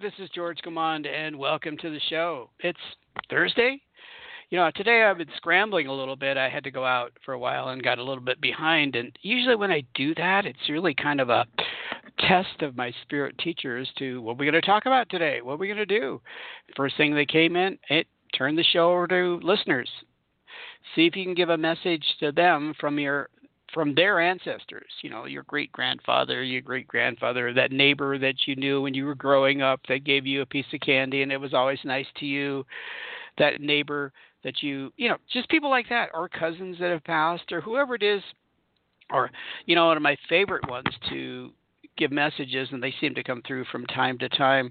This is George Command, and welcome to the show. It's Thursday. You know, today I've been scrambling a little bit. I had to go out for a while and got a little bit behind. And usually when I do that, it's really kind of a test of my spirit teachers to what we're going to talk about today. What are we going to do? First thing they came in, it turned the show over to listeners. See if you can give a message to them from your from their ancestors, you know, your great grandfather, your great grandfather, that neighbor that you knew when you were growing up that gave you a piece of candy and it was always nice to you, that neighbor that you, you know, just people like that, or cousins that have passed, or whoever it is, or, you know, one of my favorite ones to give messages, and they seem to come through from time to time,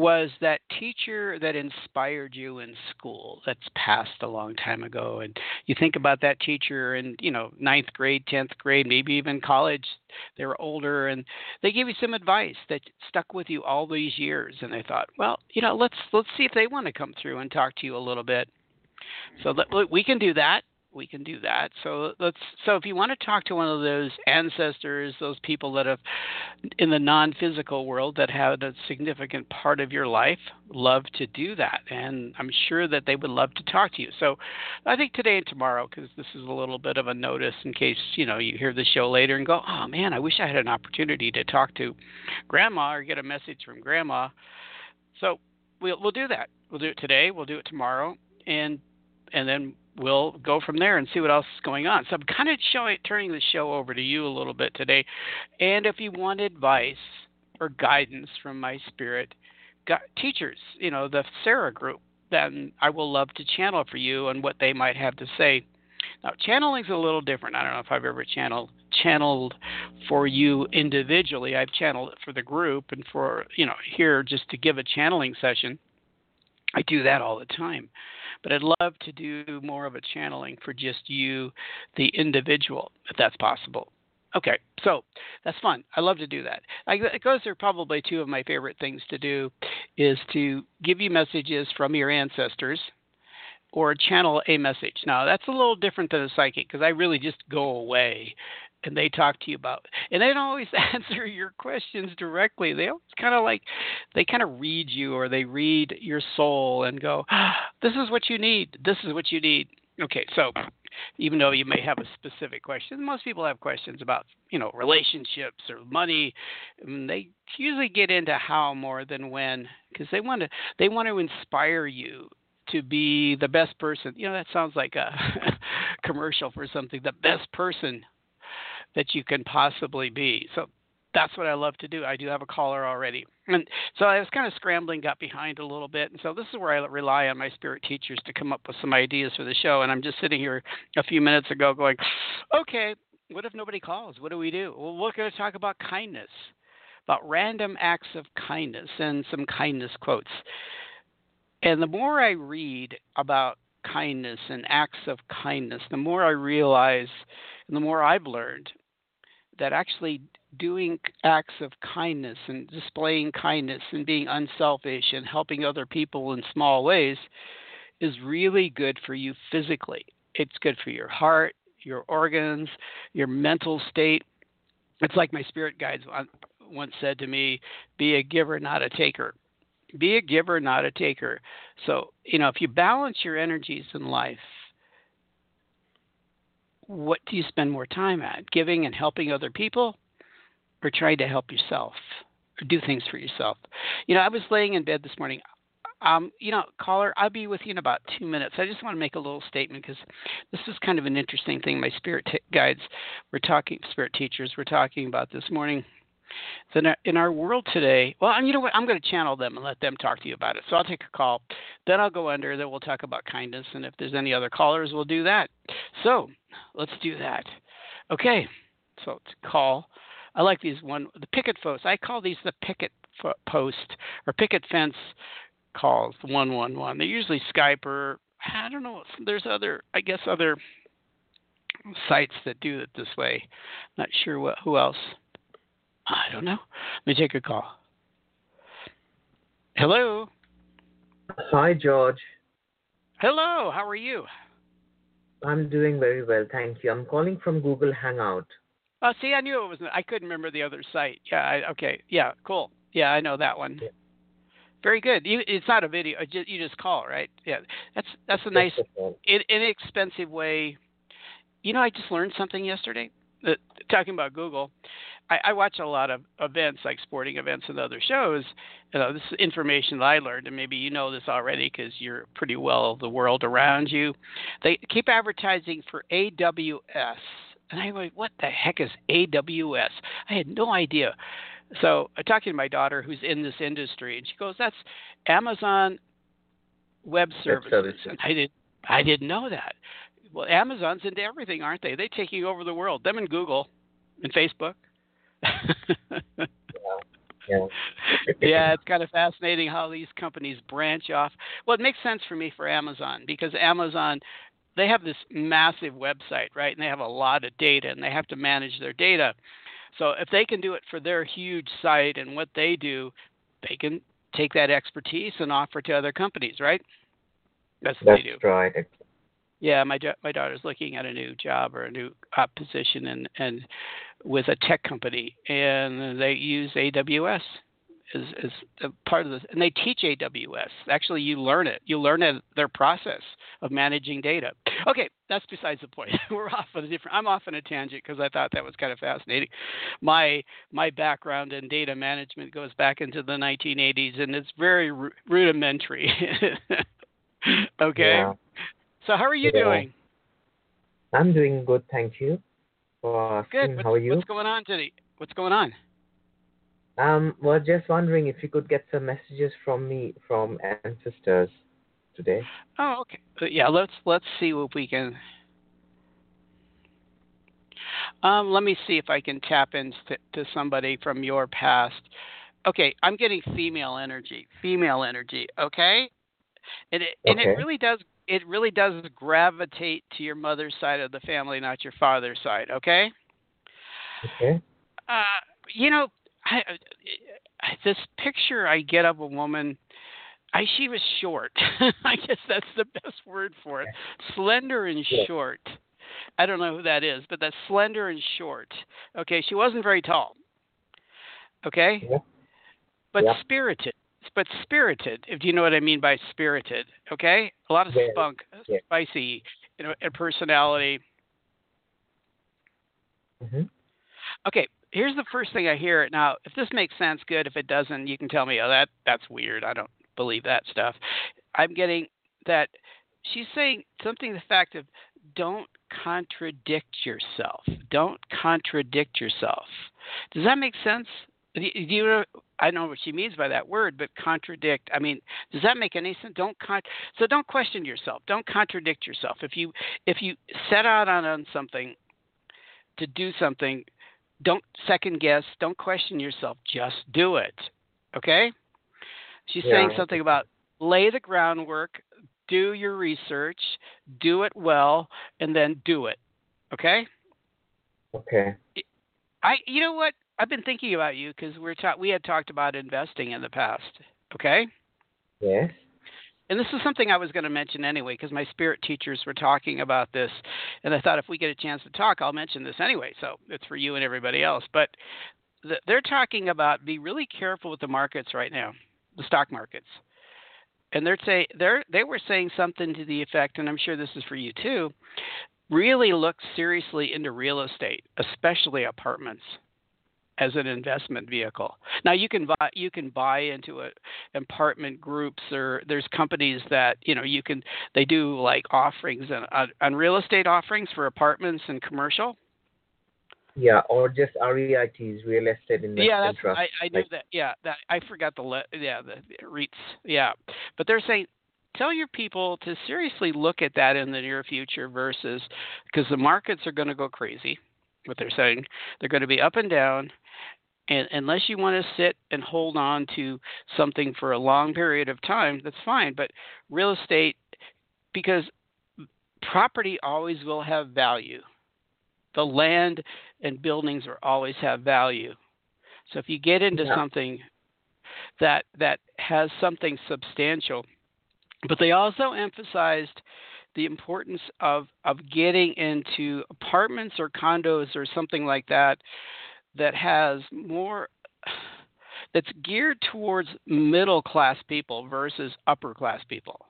was that teacher that inspired you in school that's passed a long time ago and you think about that teacher in you know ninth grade tenth grade maybe even college they were older and they gave you some advice that stuck with you all these years and i thought well you know let's let's see if they want to come through and talk to you a little bit. So that, we can do that we can do that. So let's. So if you want to talk to one of those ancestors, those people that have, in the non-physical world, that had a significant part of your life, love to do that, and I'm sure that they would love to talk to you. So I think today and tomorrow, because this is a little bit of a notice in case you know you hear the show later and go, oh man, I wish I had an opportunity to talk to Grandma or get a message from Grandma. So we'll we'll do that. We'll do it today. We'll do it tomorrow, and and then we'll go from there and see what else is going on. So I'm kind of showing, turning the show over to you a little bit today. And if you want advice or guidance from my spirit teachers, you know, the Sara group, then I will love to channel for you and what they might have to say. Now, channeling is a little different. I don't know if I've ever channeled channeled for you individually. I've channeled it for the group and for you know here just to give a channeling session. I do that all the time. But I'd love to do more of a channeling for just you, the individual, if that's possible. Okay, so that's fun. I love to do that. I, those are probably two of my favorite things to do, is to give you messages from your ancestors, or channel a message. Now that's a little different than a psychic because I really just go away and they talk to you about and they don't always answer your questions directly. They always kind of like they kind of read you or they read your soul and go this is what you need. This is what you need. Okay so even though you may have a specific question most people have questions about you know relationships or money and they usually get into how more than when because they want to they want to inspire you to be the best person. You know that sounds like a commercial for something the best person that you can possibly be. So that's what I love to do. I do have a caller already. And so I was kind of scrambling, got behind a little bit. And so this is where I rely on my spirit teachers to come up with some ideas for the show. And I'm just sitting here a few minutes ago going, okay, what if nobody calls? What do we do? Well, we're going to talk about kindness, about random acts of kindness and some kindness quotes. And the more I read about kindness and acts of kindness, the more I realize and the more I've learned that actually doing acts of kindness and displaying kindness and being unselfish and helping other people in small ways is really good for you physically. It's good for your heart, your organs, your mental state. It's like my spirit guides once said to me be a giver, not a taker. Be a giver, not a taker. So, you know, if you balance your energies in life, what do you spend more time at? Giving and helping other people or trying to help yourself or do things for yourself? You know, I was laying in bed this morning. Um, you know, caller, I'll be with you in about two minutes. I just want to make a little statement because this is kind of an interesting thing. My spirit t- guides were talking, spirit teachers were talking about this morning. So uh, in our, world today, well, you know what? I'm going to channel them and let them talk to you about it. So I'll take a call, then I'll go under, then we'll talk about kindness, and if there's any other callers, we'll do that. So let's do that. Okay, so to call. I like these one the picket posts. I call these the picket post or picket fence calls, the 111. They're usually Skype or I don't know. There's other, I guess, other sites that do it this way. Not sure what who else. I don't know. Let me take a call. Hello. Hi, George. Hello. How are you? I'm doing very well, thank you. I'm calling from Google Hangout. Oh, see, I knew it was. I couldn't remember the other site. Yeah. I, okay. Yeah. Cool. Yeah, I know that one. Yeah. Very good. You, it's not a video. Uh, you just call, right? Yeah, that's that's a nice, inexpensive way. You know, I just learned something yesterday. That, talking about Google, I, I watch a lot of events like sporting events and other shows. You know, this is information that I learned, and maybe you know this already because you're pretty well the world around you. They keep advertising for AWS, and I'm like, what the heck is AWS? I had no idea. So I'm talking to my daughter who's in this industry, and she goes, "That's Amazon Web Services." And I did I didn't know that. Well, Amazon's into everything, aren't they? They're taking over the world. Them and Google and Facebook. Yeah. Yeah. yeah, it's kind of fascinating how these companies branch off. Well, it makes sense for me for Amazon because Amazon they have this massive website, right? And they have a lot of data and they have to manage their data. So if they can do it for their huge site and what they do, they can take that expertise and offer to other companies, right? That's what That's they do. right. Yeah, my my daughter's looking at a new job or a new uh, position and and with a tech company, and they use AWS as a part of this, and they teach AWS. Actually, you learn it. You learn it, their process of managing data. Okay, that's besides the point. We're off on a different. I'm off on a tangent because I thought that was kind of fascinating. My my background in data management goes back into the 1980s, and it's very ru- rudimentary. okay. Yeah. So how are you Yeah. doing? I'm doing good, thank you for asking. Good. What's, How are you? what's going on today? What's going on? Um, was just wondering if you could get some messages from me from ancestors today. Oh, okay. Uh, Yeah, let's let's see what we can. Um, let me see if I can tap into to somebody from your past. Okay, I'm getting female energy. Female energy. Okay, and it and it really does it really does gravitate to your mother's side of the family, not your father's side. Okay. Okay. Uh, you know, I, I, this picture I get of a woman. I she was short. I guess that's the best word for it. Slender and short. I don't know who that is, but that's slender and short. Okay, she wasn't very tall. Okay, Yeah. but Yeah. spirited. But spirited, if you know what I mean by spirited. Okay, a lot of Very, spunk, yeah. spicy, you know, and personality. hmm Okay, here's the first thing I hear. Now, if this makes sense, good. If it doesn't, you can tell me, oh, that that's weird. I don't believe that stuff. I'm getting that she's saying something to the fact of don't contradict yourself. Don't contradict yourself. Does that make sense? Do you, do you know, I don't know what she means by that word, but contradict. I mean, does that make any sense? Don't con- so don't question yourself. Don't contradict yourself. If you if you set out on, on something to do something, don't second guess, don't question yourself, just do it. Okay? She's Yeah. saying something about lay the groundwork, do your research, do it well, and then do it. Okay? Okay. I you know what? I've been thinking about you because we're ta- we had talked about investing in the past. Okay? Yes. And this is something I was going to mention anyway because my spirit teachers were talking about this, and I thought if we get a chance to talk, I'll mention this anyway. So it's for you and everybody else. But th- they're talking about be really careful with the markets right now. the stock markets. And they're say they're they were saying something to the effect, and I'm sure this is for you too. Really look seriously into real estate, especially apartments as an investment vehicle. Now you can buy you can buy into a, apartment groups or there's companies that you know you can they do like offerings on, on real estate offerings for apartments and commercial. Yeah, or just REITs, real estate investment yeah, that's trust. I, I knew like, that. Yeah, that I forgot the le- yeah the, the REITs. Yeah, but they're saying tell your people to seriously look at that in the near future versus because the markets are going to go crazy. What they're saying, they're going to be up and down, and unless you want to sit and hold on to something for a long period of time, that's fine. But real estate, because property always will have value. The land and buildings will always have value. So if you get into Yeah. something that that has something substantial, but they also emphasized the importance of of getting into apartments or condos or something like that that has more that's geared towards middle class people versus upper class people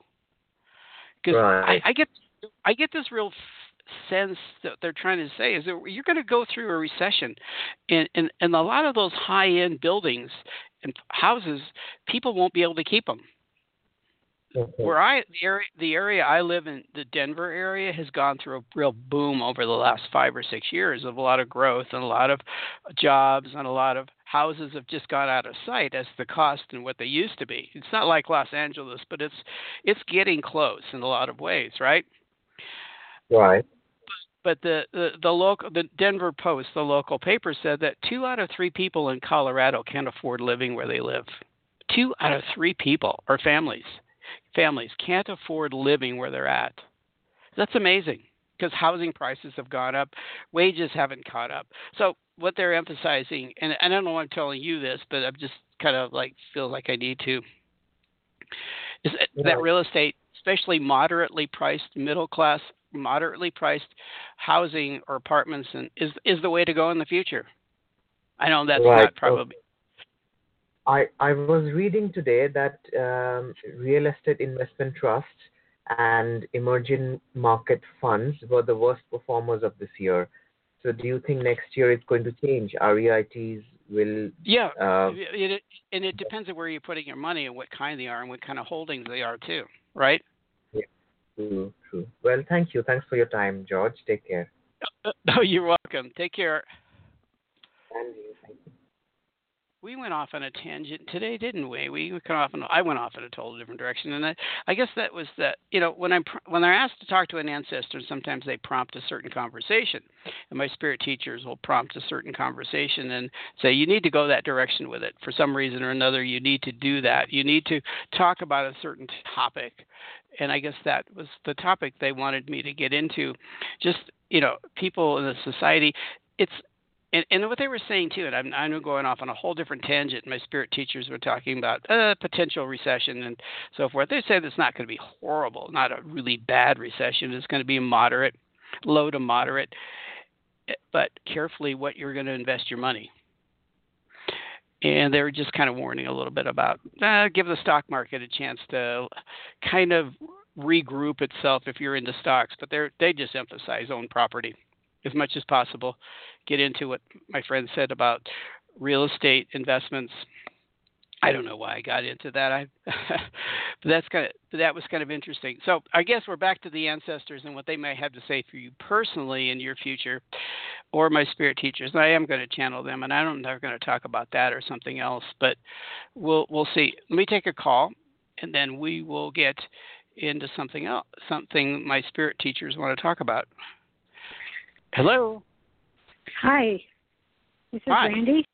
because Right. I, I get I get this real f- sense that they're trying to say is that you're going to go through a recession, and and and a lot of those high end buildings and houses, people won't be able to keep them. Okay. Where I the area the area I live in, the Denver area, has gone through a real boom over the last five or six years of a lot of growth and a lot of jobs and a lot of houses have just gone out of sight as the cost and what they used to be. It's not like Los Angeles, but it's it's getting close in a lot of ways, right? Right. But the, the the local the Denver Post, the local paper said that two out of three people in Colorado can't afford living where they live. Two out of three people or families families can't afford living where they're at. That's amazing because housing prices have gone up, wages haven't caught up. So what they're emphasizing, and I don't know why I'm telling you this, but I'm just kind of like feel like I need to, is that, Yeah. that real estate, especially moderately priced, middle class, moderately priced housing or apartments, and is is the way to go in the future. I know that's Right. not probably. I, I was reading today that um, real estate investment trusts and emerging market funds were the worst performers of this year. So do you think next year it's going to change? REITs will. Yeah, Uh, it, it, and it depends on where you're putting your money and what kind they are and what kind of holdings they are too, right? true, true. Well, thank you. Thanks for your time, George. Take care. Oh, you're welcome. Take care. And you. Thank you. We went off on a tangent today, didn't we? We went off on. I went off in a totally different direction, and I, I guess that was that. You know, when I'm when they're asked to talk to an ancestor, sometimes they prompt a certain conversation, and my spirit teachers will prompt a certain conversation and say, "You need to go that direction with it. For some reason or another, you need to do that. You need to talk about a certain topic." And I guess that was the topic they wanted me to get into. Just you know, people in the society. It's and, and what they were saying too, and I'm, I'm going off on a whole different tangent. My spirit teachers were talking about uh, potential recession and so forth. They said it's not going to be horrible, not a really bad recession. It's going to be moderate, low to moderate, eh, but carefully what you're going to invest your money. And they were just kind of warning a little bit about uh, give the stock market a chance to kind of regroup itself if you're into stocks, but they they just emphasize own property as much as possible. Get into what my friend said about real estate investments. I don't know why I got into that. I, but that's kind of that was kind of interesting. So I guess we're back to the ancestors and what they may have to say for you personally in your future, or my spirit teachers. And I am going to channel them, and I don't know going to talk about that or something else. But we'll we'll see. Let me take a call, and then we will get into something else, something my spirit teachers want to talk about. Hello. Hi. This is Hi. Randy.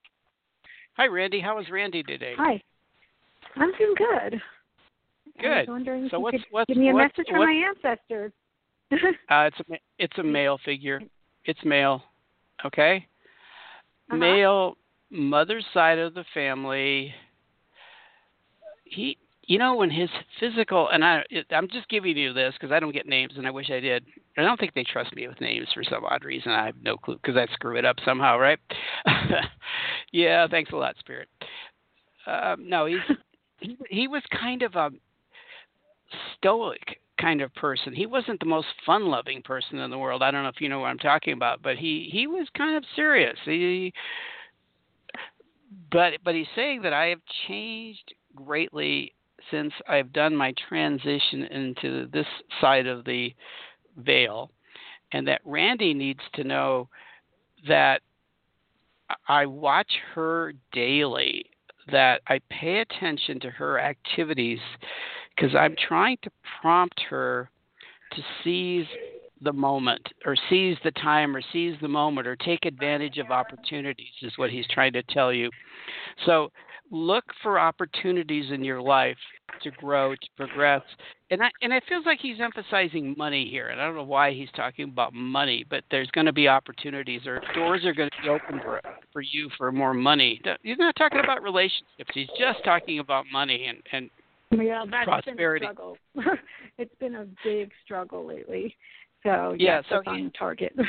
Hi, Randy. How is Randy today? Hi. I'm doing good. I was Good. wondering if So you what's- could what's- give me a what's- message from my ancestors. Uh, it's a it's a male figure. It's male. Okay. Uh-huh. Male, mother's side of the family. He, you know, when his physical and I, I'm just giving you this because I don't get names and I wish I did. I don't think they trust me with names for some odd reason. I have no clue because I screw it up somehow, right? yeah. Thanks a lot, Spirit. Um, no, he's he he was kind of a stoic kind of person. He wasn't the most fun-loving person in the world. I don't know if you know what I'm talking about, but he he was kind of serious. He but but he's saying that I have changed greatly since I've done my transition into this side of the veil, and that Randy needs to know that I watch her daily, that I pay attention to her activities because I'm trying to prompt her to seize the moment or seize the time or seize the moment or take advantage of opportunities is what he's trying to tell you. So look for opportunities in your life to grow, to progress. And I, and it feels like he's emphasizing money here. And I don't know why he's talking about money, but there's going to be opportunities or doors are going to be open for for you for more money. He's not talking about relationships. He's just talking about money and and yeah, that's prosperity. been a struggle. it's been a big struggle lately. So yeah, yes, so that's on target.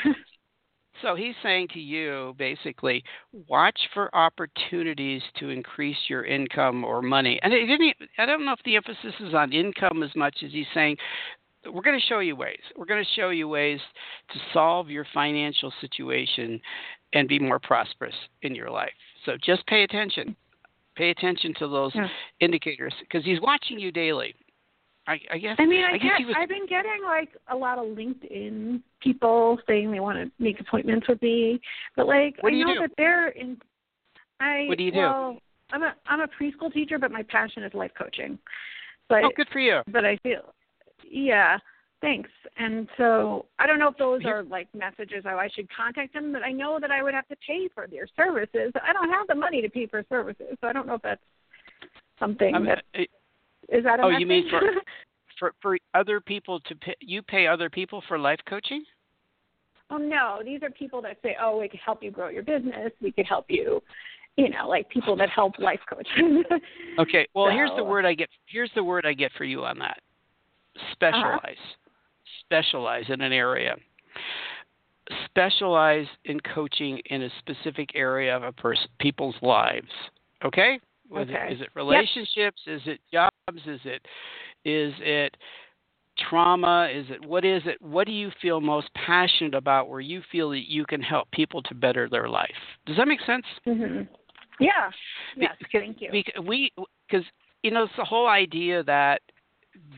So he's saying to you basically, watch for opportunities to increase your income or money. And it didn't, I don't know if the emphasis is on income as much as he's saying, we're going to show you ways. We're going to show you ways to solve your financial situation and be more prosperous in your life. So just pay attention. Pay attention to those Yeah. indicators because he's watching you daily. I, I guess. I mean, I, guess get, was. I've been getting like a lot of LinkedIn people saying they want to make appointments with me, but like I know do? that they're in. I What do you do? I'm a I'm a preschool teacher, but my passion is life coaching. But oh, good for you. but I feel, yeah, thanks. And so I don't know if those are like messages how I should contact them, but I know that I would have to pay for their services. I don't have the money to pay for services, so I don't know if that's something I'm- that uh, is that a Oh, message? you mean for- for for other people to pay, you pay other people for life coaching? Oh no, these are people that say, "Oh, we could help you grow your business. We could help you," you know, like people that help life coaching. Okay. Well, here's the word I get. Here's the word I get for you on that. Uh-huh. Specialize. Specialize in an area. Specialize in coaching in a specific area of a person people's lives. Okay? Was Okay. it, is it relationships? Is it jobs? Is it is it trauma? Is it what is it? What do you feel most passionate about where you feel that you can help people to better their life? Does that make sense? hmm Yeah. Yes. Thank you. Because we, because you know, it's the whole idea that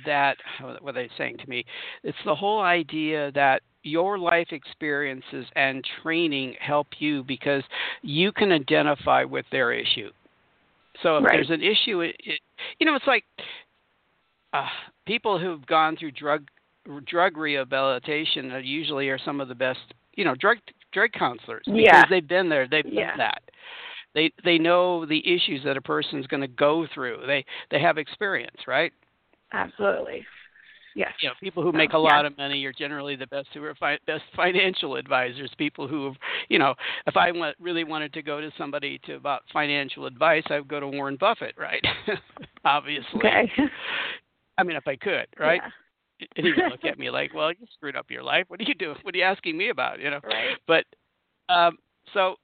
that what are they saying to me? It's the whole idea that your life experiences and training help you because you can identify with their issue. So if Right. there's an issue, it, it, you know, it's like uh, people who've gone through drug drug rehabilitation usually are some of the best, you know, drug drug counselors because Yeah. they've been there, they've Yeah. done that. They they know the issues that a person's going to go through. They they have experience, right? Absolutely. Yes. You know, people who make a Yeah. lot of money are generally the best who are fi- best financial advisors. People who have, you know, if I want, really wanted to go to somebody to about financial advice, I would go to Warren Buffett, right? Obviously. Okay. I mean, if I could, right? Yeah. And he would look at me like, "Well, you screwed up your life. What are you doing? What are you asking me about?" You know. Right. But um, so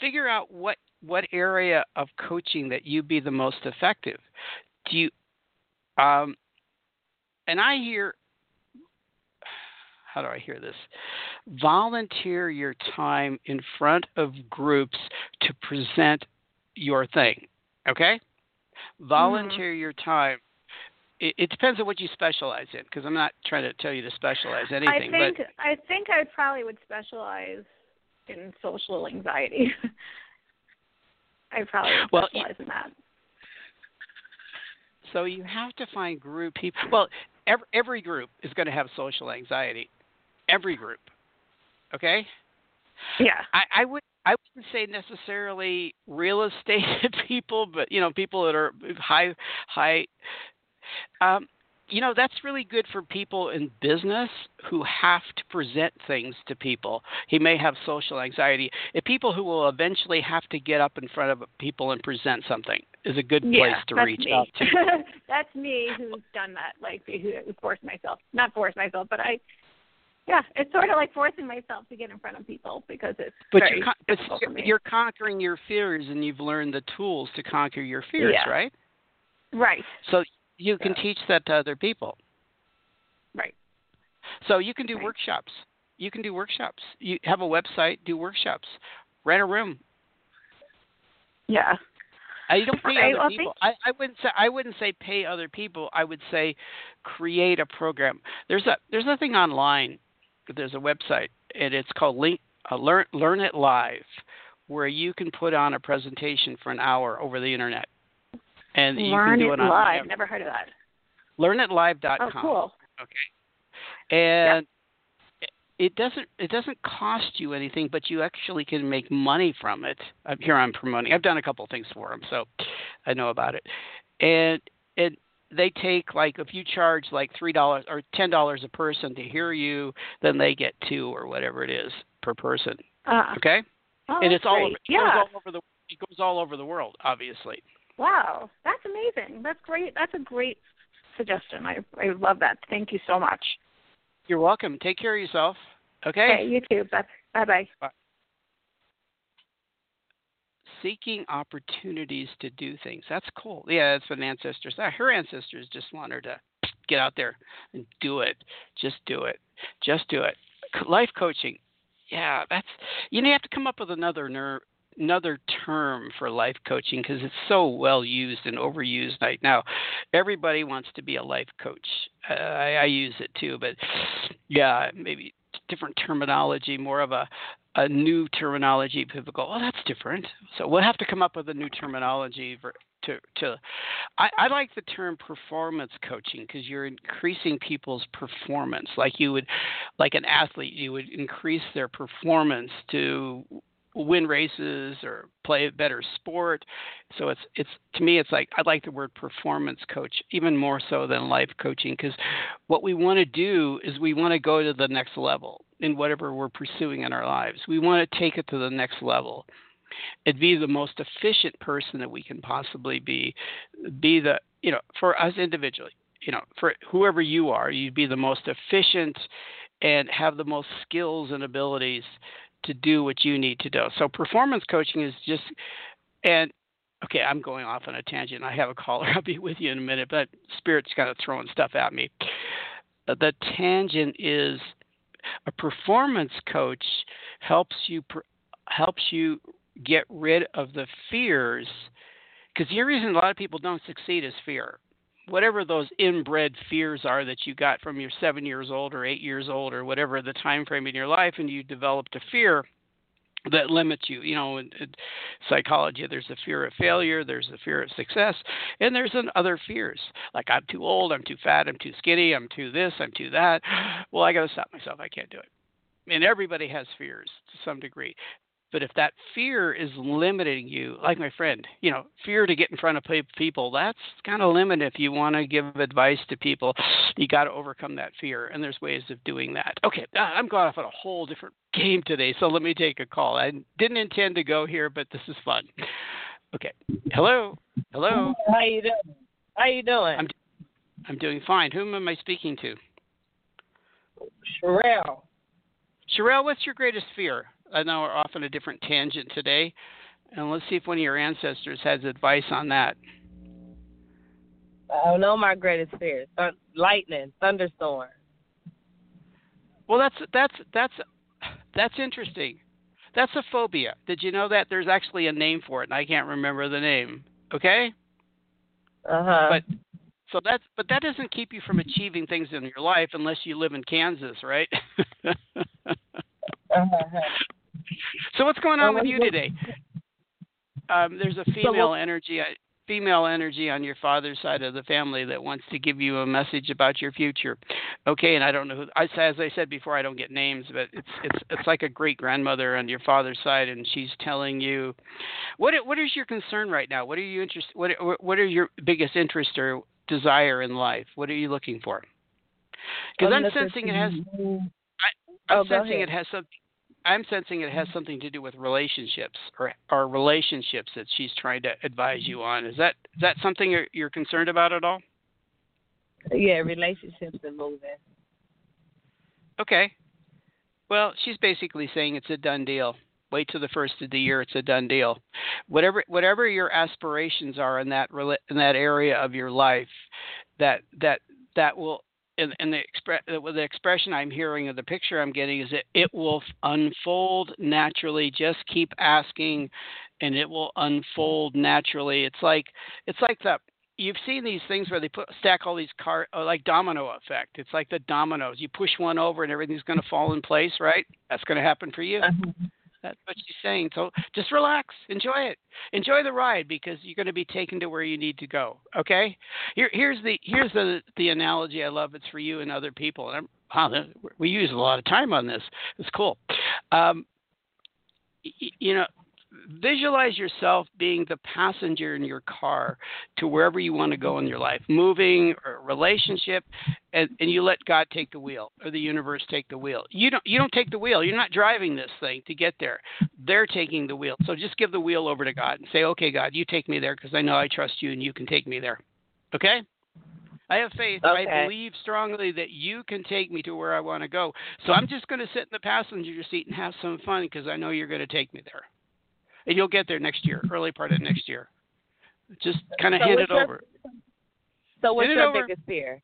figure out what what area of coaching that you be the most effective. Do you um and I hear how do I hear this? Volunteer your time in front of groups to present your thing. Okay? Mm-hmm. Volunteer your time. It, depends on what you specialize in, because I'm not trying to tell you to specialize I anything. think but I think I probably would specialize in social anxiety. I probably would Well, specialize in that. So you have to find group people. Well, every, every group is going to have social anxiety. Every group. Okay? Yeah. I, I would I wouldn't say necessarily real estate people, but you know, people that are high high um you know, that's really good for people in business who have to present things to people. He may have social anxiety. If people who will eventually have to get up in front of people and present something is a good place yeah, to reach me. out to. that's me who's done that, like who forced myself, not forced myself, but I. Yeah, it's sort of like forcing myself to get in front of people because it's But you're, con- but me. you're conquering your fears, and you've learned the tools to conquer your fears, Yeah. right? Right. So you can Yeah. teach that to other people. Right. So you can do Right. workshops. You can do workshops. You have a website, do workshops. Rent a room. Yeah. Uh, you don't pay other well, people. I, I wouldn't say I wouldn't say pay other people. I would say create a program. There's a there's a thing online. There's a website and it's called Link uh, Learn Learn It Live, where you can put on a presentation for an hour over the internet. And you Learn can do it it on live. Never heard of that. learnitlive.com. Oh, cool. Okay. And it- it doesn't it doesn't cost you anything, but you actually can make money from it. I'm here I'm promoting. I've done a couple of things for them, so I know about it. And it they take like if you charge like three dollars or ten dollars a person to hear you, then they get two or whatever it is per person. Uh, Okay, oh, and it's all over, it yeah. goes all over the it goes all over the world, obviously. Wow, that's amazing. That's great. That's a great suggestion. I I love that. Thank you so much. You're welcome. Take care of yourself. Okay. Okay, you too. Bye bye. seeking opportunities to do things. That's cool. Yeah, that's what an ancestor said. Uh, her ancestors just want her to get out there and do it. Just do it. Just do it. Life coaching. Yeah, that's you have to come up with another ner- another term for life coaching because it's so well used and overused right now. Everybody wants to be a life coach. Uh, I, I use it too, but yeah, maybe different terminology, more of a a new terminology. People go, "Oh, that's different." So we'll have to come up with a new terminology for, to to. I, I like the term performance coaching because you're increasing people's performance, like you would, like an athlete, you would increase their performance to win races or play a better sport. So it's it's to me it's like I like the word performance coach even more so than life coaching because what we want to do is we want to go to the next level in whatever we're pursuing in our lives. We want to take it to the next level. And be the most efficient person that we can possibly be. Be the you know for us individually. You know for whoever you are, you'd be the most efficient and have the most skills and abilities to do what you need to do. So performance coaching is just and okay, I'm going off on a tangent. I have a caller. I'll be with you in a minute, but spirit's kind of throwing stuff at me. But the tangent is a performance coach helps you helps you get rid of the fears because the reason a lot of people don't succeed is fear whatever those inbred fears are that you got from your seven years old or eight years old or whatever the time frame in your life and you developed a fear that limits you. You know in, in psychology there's a fear of failure there's a fear of success and there's an other fears. Like i'm too old i'm too fat i'm too skinny i'm too this i'm too that. Well i got to stop myself i can't do it. And everybody has fears to some degree but if that fear is limiting you, like my friend, you know, fear to get in front of people, that's kind of limited. If you want to give advice to people, you got to overcome that fear, and there's ways of doing that. Okay, uh, I'm going off on a whole different game today, so let me take a call. I didn't intend to go here, but this is fun. Okay, hello, hello. How you doing? How you doing? I'm I'm doing fine. Whom am I speaking to? Sherelle. Sherelle, what's your greatest fear? I know we're off on a different tangent today, and let's see if one of your ancestors has advice on that. I don't know my greatest fear. Thun- lightning, thunderstorm. Well, that's that's that's that's interesting. That's a phobia. Did you know that there's actually a name for it, and I can't remember the name. Okay, Uh huh. but so that's but that doesn't keep you from achieving things in your life unless you live in Kansas, right? uh-huh. So what's going on Well, with you today? Um, there's a female what- energy, uh, female energy on your father's side of the family that wants to give you a message about your future. Okay, and I don't know who. I, as I said before, I don't get names, but it's it's it's like a great grandmother on your father's side, and she's telling you, what what is your concern right now? What are you interested? What what are your biggest interest or desire in life? What are you looking for? Because I'm, sensing it has. move- I'm Oh, sensing ahead. it has some. I'm sensing it has something to do with relationships or or relationships that she's trying to advise you on. Is that is that something you're, you're concerned about at all? Yeah, relationships and moving. Okay. Well, she's basically saying it's a done deal. Wait till the first of the year, it's a done deal. whatever whatever your aspirations are in that in that area of your life, that that that will and, and the, expre- the expression I'm hearing of the picture I'm getting is that it will unfold naturally. Just keep asking, and it will unfold naturally. It's like it's like the you've seen these things where they put stack all these car uh, like domino effect. It's like the dominoes. You push one over and everything's going to fall in place, right? That's going to happen for you. Uh-huh. That's what she's saying. So just relax, enjoy it, enjoy the ride because you're going to be taken to where you need to go. Okay. Here, here's the here's the the analogy I love. It's for you and other people. And I'm, wow, we use a lot of time on this. It's cool. Um, you know, visualize yourself being the passenger in your car to wherever you want to go in your life, moving or relationship, and, and you let God take the wheel or the universe take the wheel. You don't you don't take the wheel. You're not driving this thing to get there. They're taking the wheel. So just give the wheel over to God and say, "Okay, God, you take me there because I know I trust you and you can take me there." Okay? I have faith. Okay. I believe strongly that you can take me to where I want to go. So I'm just going to sit in the passenger seat and have some fun because I know you're going to take me there and you'll get there next year, early part of next year. Just kind of So hand it your- over. So what's Hand your over. biggest fear?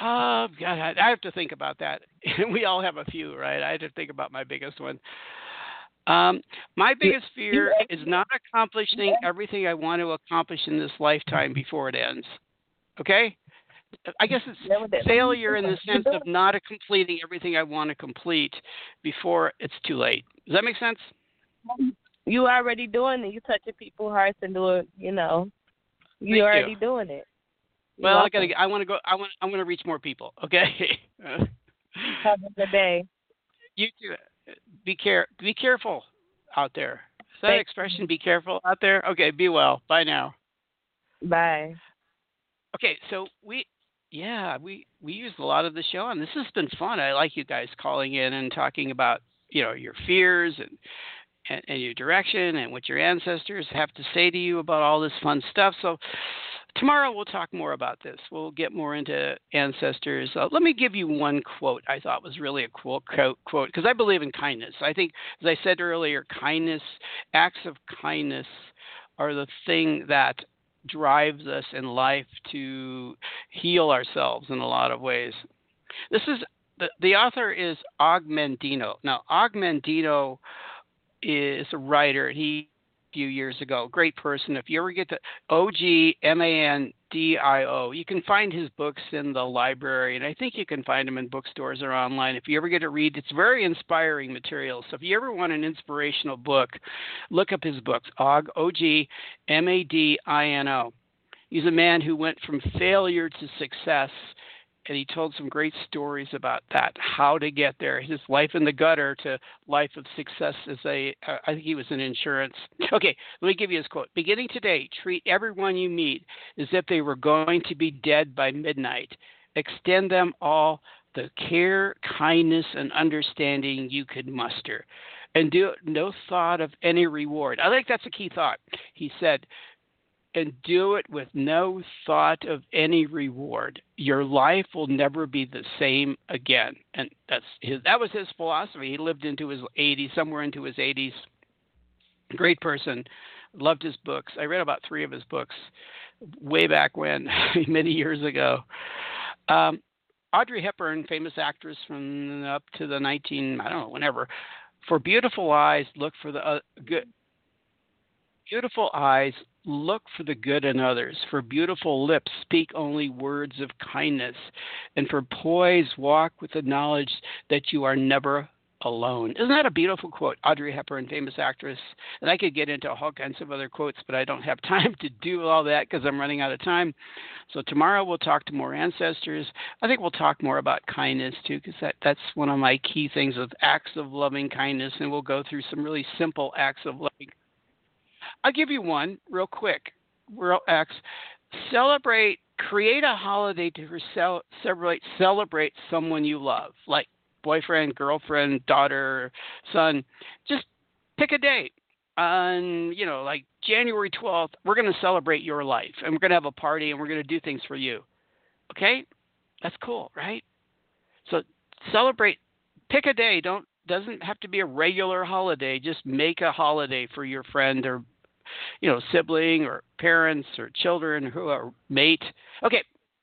Oh God, I I have to think about that. we all have a few, right? I have to think about my biggest one. Um, my biggest fear is not accomplishing everything I want to accomplish in this lifetime before it ends. Okay? I guess it's failure in the sense of not completing everything I want to complete before it's too late. Does that make sense? You already doing it. You touching people's hearts and doing, you know, you Thank you. already doing it. You're Well, I welcome. gotta. I want to go. I want. I want to reach more people. Okay. Have a good day. you too. Be care. Be careful out there. Is that Thank- expression? Be careful out there. Okay. Be well. Bye now. Bye. Okay. So we. Yeah, we we used a lot of the show, and this has been fun. I like you guys calling in and talking about you know your fears and and, and your direction and what your ancestors have to say to you about all this fun stuff. So tomorrow we'll talk more about this. We'll get more into ancestors. Uh, let me give you one quote I thought was really a quote quote because I believe in kindness. I think, as I said earlier, kindness, acts of kindness, are the thing that drives us in life to heal ourselves in a lot of ways. This is the, the author is Og Mandino. Now, Og Mandino is a writer. He a few years ago, great person. If you ever get to O G M A N D I O, you can find his books in the library, and I think you can find them in bookstores or online. If you ever get to read, it's very inspiring material. So if you ever want an inspirational book, look up his books. Og O G M A D I N O. He's a man who went from failure to success and he told some great stories about that, how to get there, his life in the gutter to life of success as a, uh, I think he was in insurance. Okay, let me give you his quote. Beginning today, treat everyone you meet as if they were going to be dead by midnight. Extend them all the care, kindness, and understanding you could muster. And do no thought of any reward. I think that's a key thought. He said, and do it with no thought of any reward. Your life will never be the same again. And that's his that was his philosophy. He lived into his 80s, somewhere into his 80s. Great person. Loved his books. I read about 3 of his books way back when, many years ago. Um, Audrey Hepburn, famous actress from up to the 19 I don't know, whenever. For beautiful eyes, look for the uh, good beautiful eyes look for the good in others. For beautiful lips, speak only words of kindness. And for poise, walk with the knowledge that you are never alone. Isn't that a beautiful quote? Audrey Hepburn, famous actress. And I could get into all kinds of other quotes, but I don't have time to do all that because I'm running out of time. So tomorrow we'll talk to more ancestors. I think we'll talk more about kindness too, because that, that's one of my key things of acts of loving kindness. And we'll go through some really simple acts of loving I'll give you one real quick. Real X. Celebrate. Create a holiday to celebrate celebrate someone you love, like boyfriend, girlfriend, daughter, son. Just pick a date. On you know, like January twelfth, we're going to celebrate your life, and we're going to have a party, and we're going to do things for you. Okay, that's cool, right? So celebrate. Pick a day. Don't doesn't have to be a regular holiday. Just make a holiday for your friend or you know, sibling or parents or children who are mate. Okay,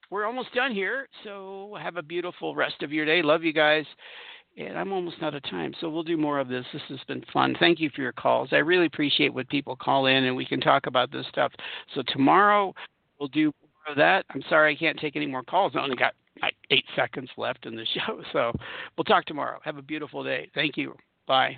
we're almost done here. So have a beautiful rest of your day. Love you guys. And I'm almost out of time, so we'll do more of this. This has been fun. Thank you for your calls. I really appreciate when people call in and we can talk about this stuff. So tomorrow we'll do more of that. I'm sorry I can't take any more calls. I only got like eight seconds left in the show. So we'll talk tomorrow. Have a beautiful day. Thank you. Bye.